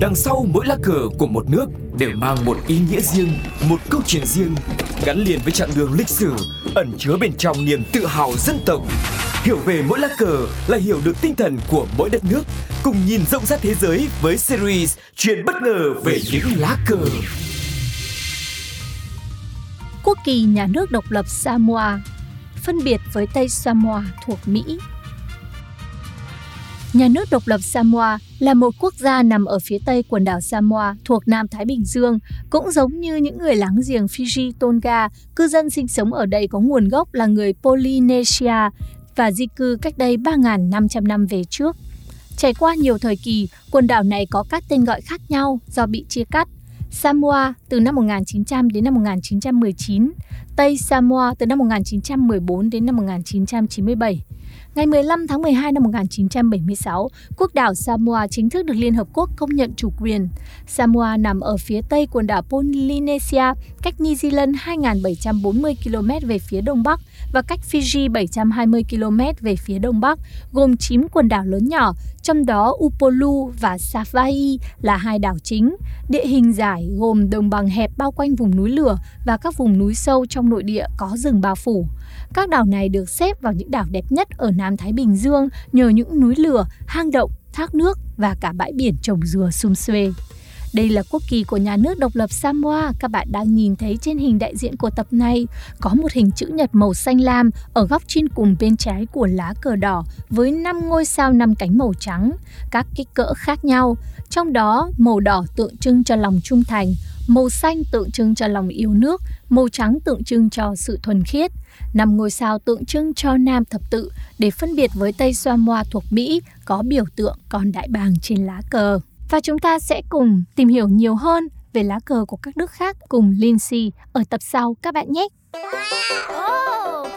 Đằng sau mỗi lá cờ của một nước đều mang một ý nghĩa riêng, một câu chuyện riêng, gắn liền với chặng đường lịch sử, ẩn chứa bên trong niềm tự hào dân tộc. Hiểu về mỗi lá cờ là hiểu được tinh thần của mỗi đất nước, cùng nhìn rộng rãi thế giới với series Chuyện bất ngờ về những lá cờ. Quốc kỳ nhà nước độc lập Samoa phân biệt với Tây Samoa thuộc Mỹ. Nhà nước độc lập Samoa là một quốc gia nằm ở phía tây quần đảo Samoa thuộc Nam Thái Bình Dương, cũng giống như những người láng giềng Fiji, Tonga, cư dân sinh sống ở đây có nguồn gốc là người Polynesia và di cư cách đây 3.500 năm về trước. Trải qua nhiều thời kỳ, quần đảo này có các tên gọi khác nhau do bị chia cắt. Samoa từ năm 1900 đến năm 1919, Tây Samoa từ năm 1914 đến năm 1997. Ngày 15 tháng 12 năm 1976, quốc đảo Samoa chính thức được Liên Hợp Quốc công nhận chủ quyền. Samoa nằm ở phía tây quần đảo Polynesia, cách New Zealand 2.740 km về phía đông bắc và cách Fiji 720 km về phía đông bắc, gồm 9 quần đảo lớn nhỏ, trong đó Upolu và Savai là hai đảo chính. Địa hình giải gồm đồng bằng hẹp bao quanh vùng núi lửa và các vùng núi sâu trong nội địa có rừng bao phủ. Các đảo này được xếp vào những đảo đẹp nhất ở Nam Nam Thái Bình Dương nhờ những núi lửa, hang động, thác nước và cả bãi biển trồng dừa sum xuê. Đây là quốc kỳ của nhà nước độc lập Samoa các bạn đang nhìn thấy trên hình đại diện của tập này. Có một hình chữ nhật màu xanh lam ở góc trên cùng bên trái của lá cờ đỏ với 5 ngôi sao năm cánh màu trắng, các kích cỡ khác nhau. Trong đó, màu đỏ tượng trưng cho lòng trung thành, màu xanh tượng trưng cho lòng yêu nước, màu trắng tượng trưng cho sự thuần khiết. Năm ngôi sao tượng trưng cho nam thập tự để phân biệt với Tây Samoa thuộc Mỹ có biểu tượng con đại bàng trên lá cờ. Và chúng ta sẽ cùng tìm hiểu nhiều hơn về lá cờ của các nước khác cùng Lindsay ở tập sau các bạn nhé. Oh,